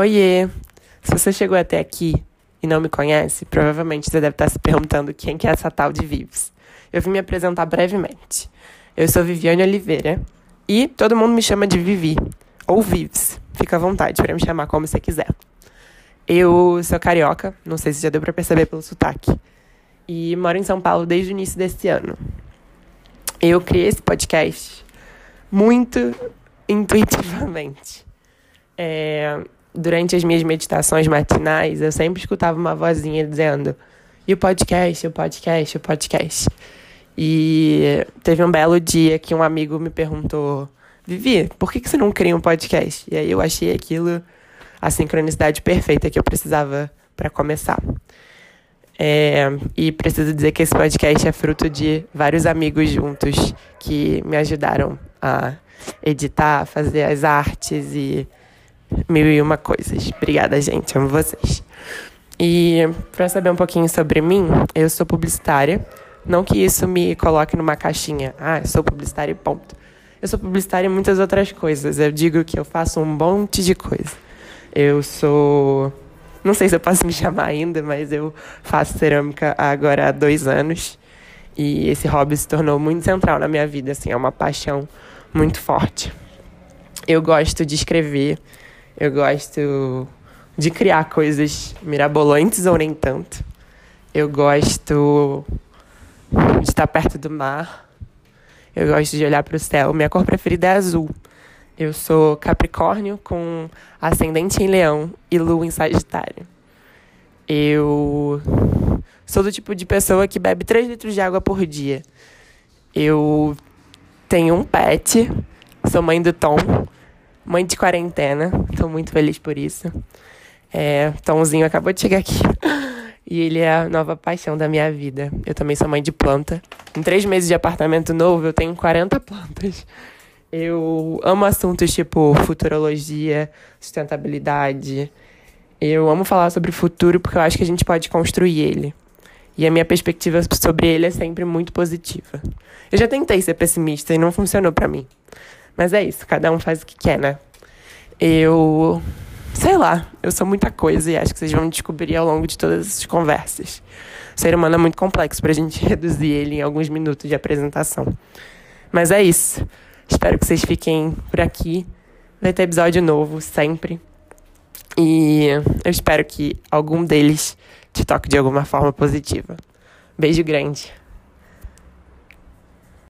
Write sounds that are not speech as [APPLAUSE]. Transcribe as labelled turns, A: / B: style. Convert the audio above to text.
A: Oiê! Se você chegou até aqui e não me conhece, provavelmente você deve estar se perguntando quem que é essa tal de Vives. Eu vim me apresentar brevemente. Eu sou Viviane Oliveira e todo mundo me chama de Vivi ou Vives. Fica à vontade para me chamar como você quiser. Eu sou carioca, não sei se já deu para perceber pelo sotaque, e moro em São Paulo desde o início desse ano. Eu criei esse podcast muito [LAUGHS] intuitivamente. É, durante as minhas meditações matinais, eu sempre escutava uma vozinha dizendo: e o podcast, o podcast, o podcast. E teve um belo dia que um amigo me perguntou: Vivi, por que, que você não cria um podcast? E aí eu achei aquilo a sincronicidade perfeita que eu precisava para começar. É, e preciso dizer que esse podcast é fruto de vários amigos juntos que me ajudaram a editar, fazer as artes e mil e uma coisas. Obrigada, gente. Amo vocês. E para saber um pouquinho sobre mim, eu sou publicitária. Não que isso me coloque numa caixinha. Ah, sou publicitária e ponto. Eu sou publicitária em muitas outras coisas. Eu digo que eu faço um monte de coisa. Eu sou. Não sei se eu posso me [LAUGHS] chamar ainda, mas eu faço cerâmica agora há dois anos. E esse hobby se tornou muito central na minha vida, assim, é uma paixão muito forte. Eu gosto de escrever, eu gosto de criar coisas mirabolantes ou nem tanto. Eu gosto de estar perto do mar. Eu gosto de olhar para o céu. Minha cor preferida é azul. Eu sou Capricórnio com ascendente em Leão e Lua em Sagitário. Eu sou do tipo de pessoa que bebe 3 litros de água por dia. Eu tenho um pet, sou mãe do Tom, mãe de quarentena, estou muito feliz por isso. É, Tomzinho acabou de chegar aqui. E ele é a nova paixão da minha vida. Eu também sou mãe de planta. Em três meses de apartamento novo, eu tenho 40 plantas. Eu amo assuntos tipo futurologia, sustentabilidade. Eu amo falar sobre o futuro porque eu acho que a gente pode construir ele. E a minha perspectiva sobre ele é sempre muito positiva. Eu já tentei ser pessimista e não funcionou para mim. Mas é isso, cada um faz o que quer, né? Eu. Sei lá, eu sou muita coisa e acho que vocês vão descobrir ao longo de todas essas conversas. O ser humano é muito complexo pra gente [LAUGHS] reduzir ele em alguns minutos de apresentação. Mas é isso. Espero que vocês fiquem por aqui. Vai ter episódio novo sempre. E eu espero que algum deles te toque de alguma forma positiva. Beijo grande.